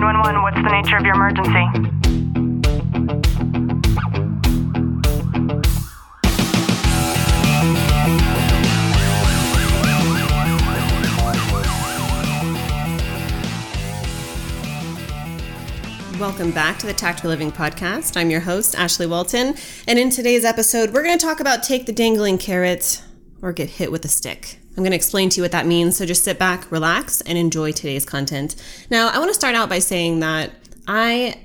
911, what's the nature of your emergency? Welcome back to the Tactical Living Podcast. I'm your host, Ashley Walton. And in today's episode, we're going to talk about take the dangling carrot or get hit with a stick. I'm going to explain to you what that means. So just sit back, relax, and enjoy today's content. Now, I want to start out by saying that I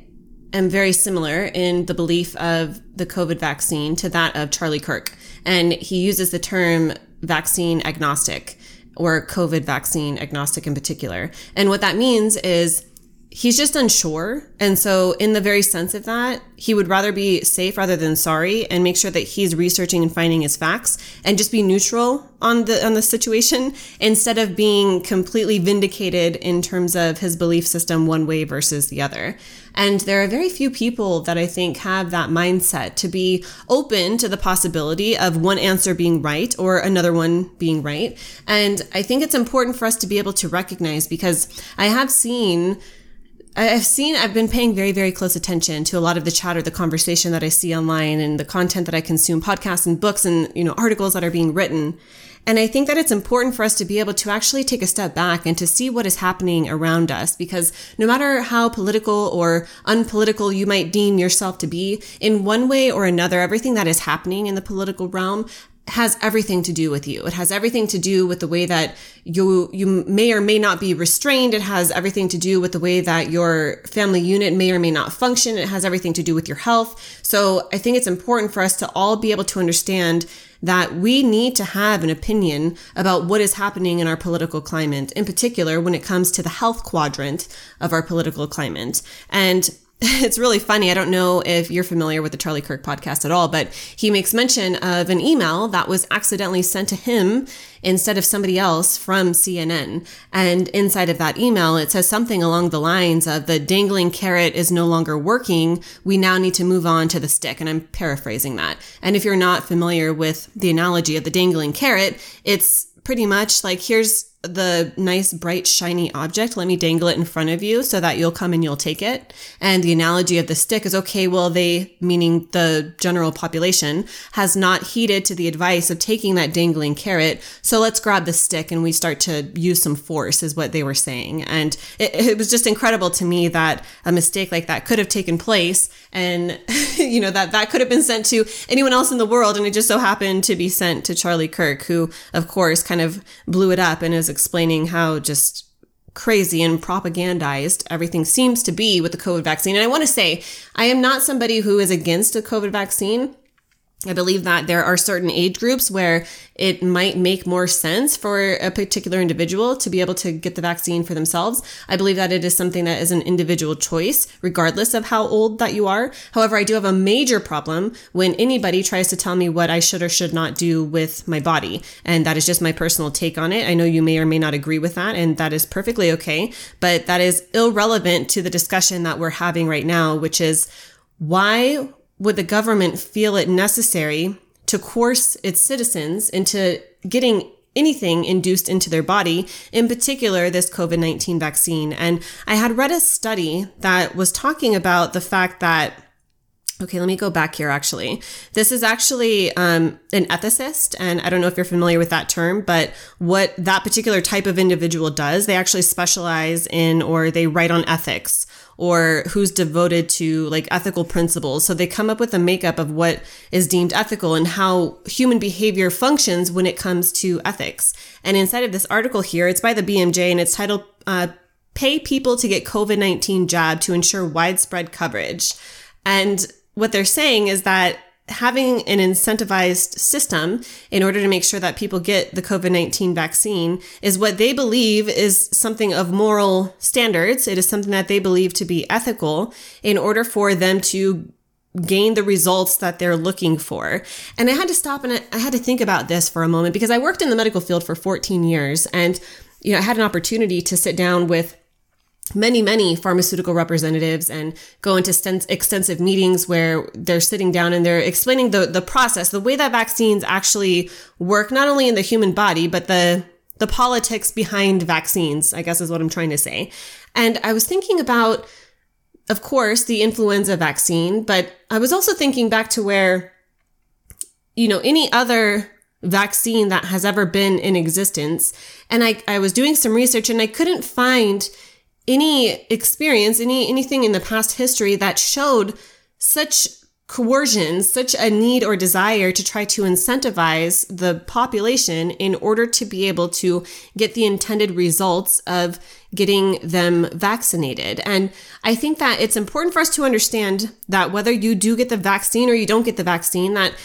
am very similar in the belief of the COVID vaccine to that of Charlie Kirk. And he uses the term vaccine agnostic or COVID vaccine agnostic in particular. And what that means is he's just unsure. And so, in the very sense of that, he would rather be safe rather than sorry and make sure that he's researching and finding his facts and just be neutral on the on the situation instead of being completely vindicated in terms of his belief system one way versus the other. And there are very few people that I think have that mindset to be open to the possibility of one answer being right or another one being right. And I think it's important for us to be able to recognize because I have seen I've seen, I've been paying very, very close attention to a lot of the chatter, the conversation that I see online and the content that I consume, podcasts and books and, you know, articles that are being written. And I think that it's important for us to be able to actually take a step back and to see what is happening around us because no matter how political or unpolitical you might deem yourself to be, in one way or another, everything that is happening in the political realm has everything to do with you. It has everything to do with the way that you you may or may not be restrained. It has everything to do with the way that your family unit may or may not function. It has everything to do with your health. So I think it's important for us to all be able to understand that we need to have an opinion about what is happening in our political climate, in particular when it comes to the health quadrant of our political climate. And it's really funny. I don't know if you're familiar with the Charlie Kirk podcast at all, but he makes mention of an email that was accidentally sent to him instead of somebody else from CNN. And inside of that email, it says something along the lines of the dangling carrot is no longer working. We now need to move on to the stick. And I'm paraphrasing that. And if you're not familiar with the analogy of the dangling carrot, it's pretty much like here's the nice, bright, shiny object. Let me dangle it in front of you so that you'll come and you'll take it. And the analogy of the stick is okay, well, they, meaning the general population, has not heeded to the advice of taking that dangling carrot. So let's grab the stick and we start to use some force, is what they were saying. And it, it was just incredible to me that a mistake like that could have taken place. And, you know, that that could have been sent to anyone else in the world. And it just so happened to be sent to Charlie Kirk, who, of course, kind of blew it up and is explaining how just crazy and propagandized everything seems to be with the COVID vaccine. And I want to say, I am not somebody who is against a COVID vaccine. I believe that there are certain age groups where it might make more sense for a particular individual to be able to get the vaccine for themselves. I believe that it is something that is an individual choice, regardless of how old that you are. However, I do have a major problem when anybody tries to tell me what I should or should not do with my body. And that is just my personal take on it. I know you may or may not agree with that, and that is perfectly okay. But that is irrelevant to the discussion that we're having right now, which is why would the government feel it necessary to coerce its citizens into getting anything induced into their body, in particular this COVID 19 vaccine. And I had read a study that was talking about the fact that Okay, let me go back here actually. This is actually um, an ethicist, and I don't know if you're familiar with that term, but what that particular type of individual does, they actually specialize in or they write on ethics or who's devoted to like ethical principles. So they come up with a makeup of what is deemed ethical and how human behavior functions when it comes to ethics. And inside of this article here, it's by the BMJ and it's titled uh, Pay People to Get COVID 19 Jab to Ensure Widespread Coverage. And what they're saying is that having an incentivized system in order to make sure that people get the COVID 19 vaccine is what they believe is something of moral standards. It is something that they believe to be ethical in order for them to gain the results that they're looking for. And I had to stop and I had to think about this for a moment because I worked in the medical field for 14 years and you know, I had an opportunity to sit down with many, many pharmaceutical representatives and go into extensive meetings where they're sitting down and they're explaining the, the process, the way that vaccines actually work, not only in the human body, but the the politics behind vaccines, I guess is what I'm trying to say. And I was thinking about, of course, the influenza vaccine, but I was also thinking back to where, you know, any other vaccine that has ever been in existence. And I, I was doing some research and I couldn't find any experience, any, anything in the past history that showed such coercion, such a need or desire to try to incentivize the population in order to be able to get the intended results of getting them vaccinated. And I think that it's important for us to understand that whether you do get the vaccine or you don't get the vaccine, that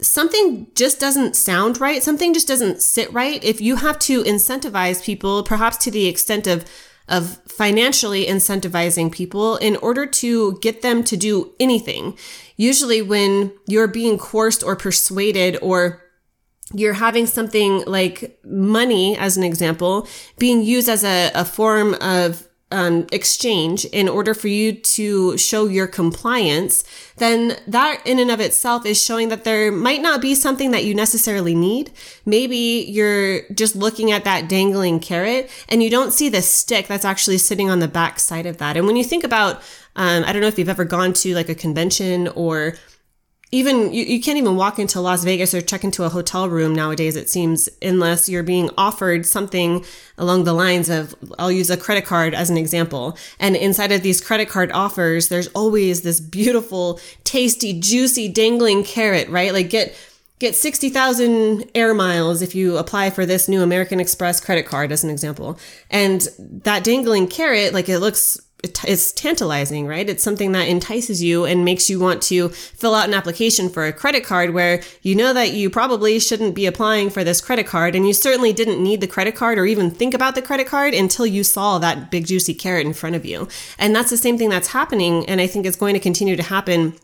something just doesn't sound right. Something just doesn't sit right. If you have to incentivize people, perhaps to the extent of of financially incentivizing people in order to get them to do anything. Usually when you're being coerced or persuaded or you're having something like money, as an example, being used as a, a form of um, exchange in order for you to show your compliance, then that in and of itself is showing that there might not be something that you necessarily need. Maybe you're just looking at that dangling carrot and you don't see the stick that's actually sitting on the back side of that. And when you think about, um, I don't know if you've ever gone to like a convention or even you, you can't even walk into Las Vegas or check into a hotel room nowadays, it seems, unless you're being offered something along the lines of, I'll use a credit card as an example. And inside of these credit card offers, there's always this beautiful, tasty, juicy, dangling carrot, right? Like get, get 60,000 air miles if you apply for this new American Express credit card as an example. And that dangling carrot, like it looks it's tantalizing, right? It's something that entices you and makes you want to fill out an application for a credit card where you know that you probably shouldn't be applying for this credit card and you certainly didn't need the credit card or even think about the credit card until you saw that big juicy carrot in front of you. And that's the same thing that's happening and I think it's going to continue to happen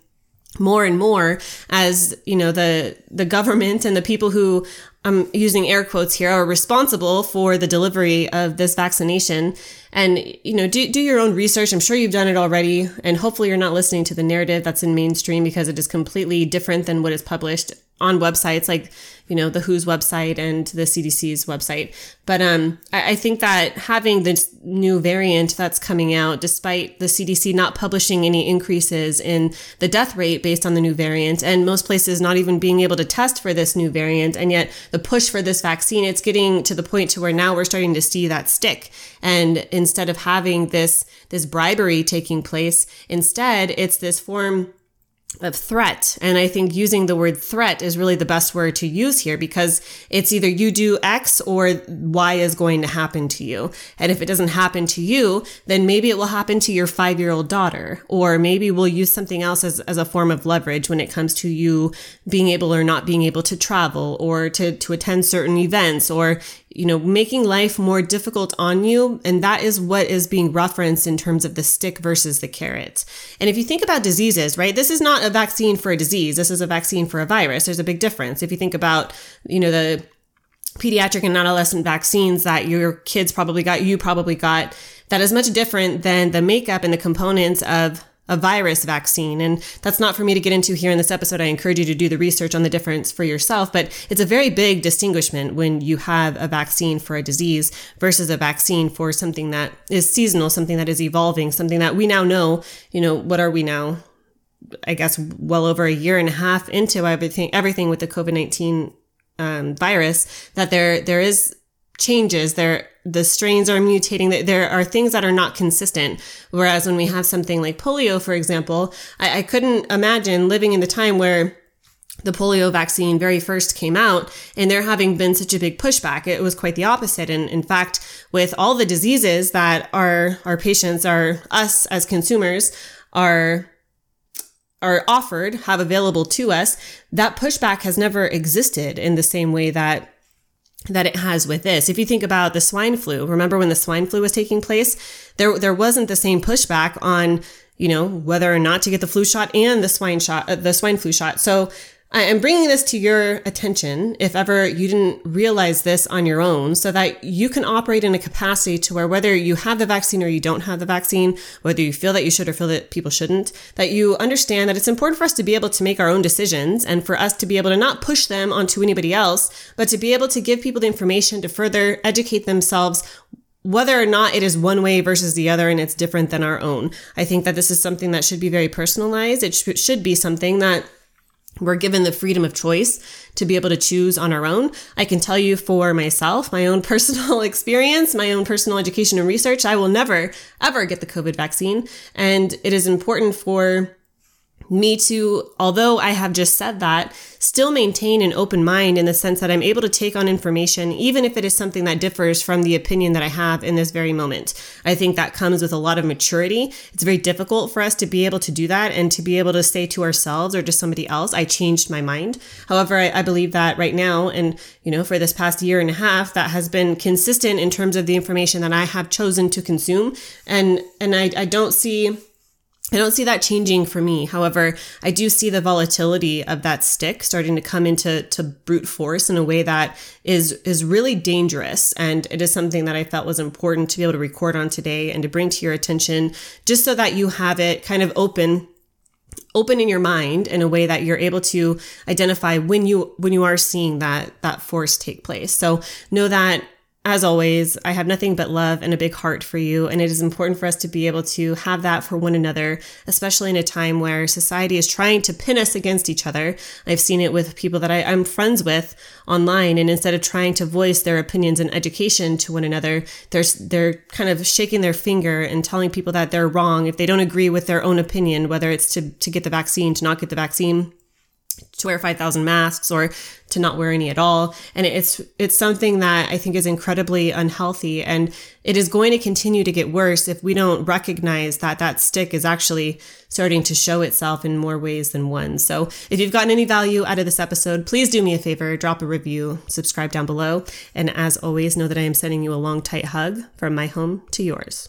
more and more as you know the the government and the people who I'm using air quotes here are responsible for the delivery of this vaccination. And you know do, do your own research. I'm sure you've done it already and hopefully you're not listening to the narrative that's in mainstream because it is completely different than what is published on websites like you know the WHO's website and the CDC's website. But um, I, I, think that having this new variant that's coming out, despite the CDC not publishing any increases in the death rate based on the new variant, and most places not even being able to test for this new variant, and yet the push for this vaccine, it's getting to the point to where now we're starting to see that stick. And instead of having this this bribery taking place, instead it's this form of threat. And I think using the word threat is really the best word to use here because it's either you do X or Y is going to happen to you. And if it doesn't happen to you, then maybe it will happen to your five year old daughter, or maybe we'll use something else as, as a form of leverage when it comes to you being able or not being able to travel or to, to attend certain events or you know, making life more difficult on you. And that is what is being referenced in terms of the stick versus the carrot. And if you think about diseases, right, this is not a vaccine for a disease. This is a vaccine for a virus. There's a big difference. If you think about, you know, the pediatric and adolescent vaccines that your kids probably got, you probably got, that is much different than the makeup and the components of a virus vaccine. And that's not for me to get into here in this episode. I encourage you to do the research on the difference for yourself, but it's a very big distinguishment when you have a vaccine for a disease versus a vaccine for something that is seasonal, something that is evolving, something that we now know, you know, what are we now? I guess well over a year and a half into everything, everything with the COVID 19 um, virus, that there, there is changes. There, the strains are mutating. There are things that are not consistent. Whereas when we have something like polio, for example, I, I couldn't imagine living in the time where the polio vaccine very first came out and there having been such a big pushback it was quite the opposite and in fact with all the diseases that our our patients are us as consumers are are offered have available to us that pushback has never existed in the same way that that it has with this. If you think about the swine flu, remember when the swine flu was taking place, there there wasn't the same pushback on, you know, whether or not to get the flu shot and the swine shot, uh, the swine flu shot. So I am bringing this to your attention if ever you didn't realize this on your own so that you can operate in a capacity to where whether you have the vaccine or you don't have the vaccine, whether you feel that you should or feel that people shouldn't, that you understand that it's important for us to be able to make our own decisions and for us to be able to not push them onto anybody else, but to be able to give people the information to further educate themselves whether or not it is one way versus the other and it's different than our own. I think that this is something that should be very personalized. It should be something that we're given the freedom of choice to be able to choose on our own. I can tell you for myself, my own personal experience, my own personal education and research, I will never, ever get the COVID vaccine. And it is important for me to, although I have just said that, still maintain an open mind in the sense that I'm able to take on information, even if it is something that differs from the opinion that I have in this very moment. I think that comes with a lot of maturity. It's very difficult for us to be able to do that and to be able to say to ourselves or to somebody else, I changed my mind. However, I, I believe that right now, and you know, for this past year and a half, that has been consistent in terms of the information that I have chosen to consume. And, and I, I don't see I don't see that changing for me. However, I do see the volatility of that stick starting to come into to brute force in a way that is is really dangerous and it is something that I felt was important to be able to record on today and to bring to your attention just so that you have it kind of open open in your mind in a way that you're able to identify when you when you are seeing that that force take place. So know that as always, I have nothing but love and a big heart for you. And it is important for us to be able to have that for one another, especially in a time where society is trying to pin us against each other. I've seen it with people that I, am friends with online. And instead of trying to voice their opinions and education to one another, they're, they're kind of shaking their finger and telling people that they're wrong if they don't agree with their own opinion, whether it's to, to get the vaccine, to not get the vaccine to wear 5000 masks or to not wear any at all. And it's it's something that i think is incredibly unhealthy. And it is going to continue to get worse if we don't recognize that that stick is actually starting to show itself in more ways than one. So if you've gotten any value out of this episode please do me a favor drop a review subscribe down below. And as always know that i am sending you a long tight hug from my home to yours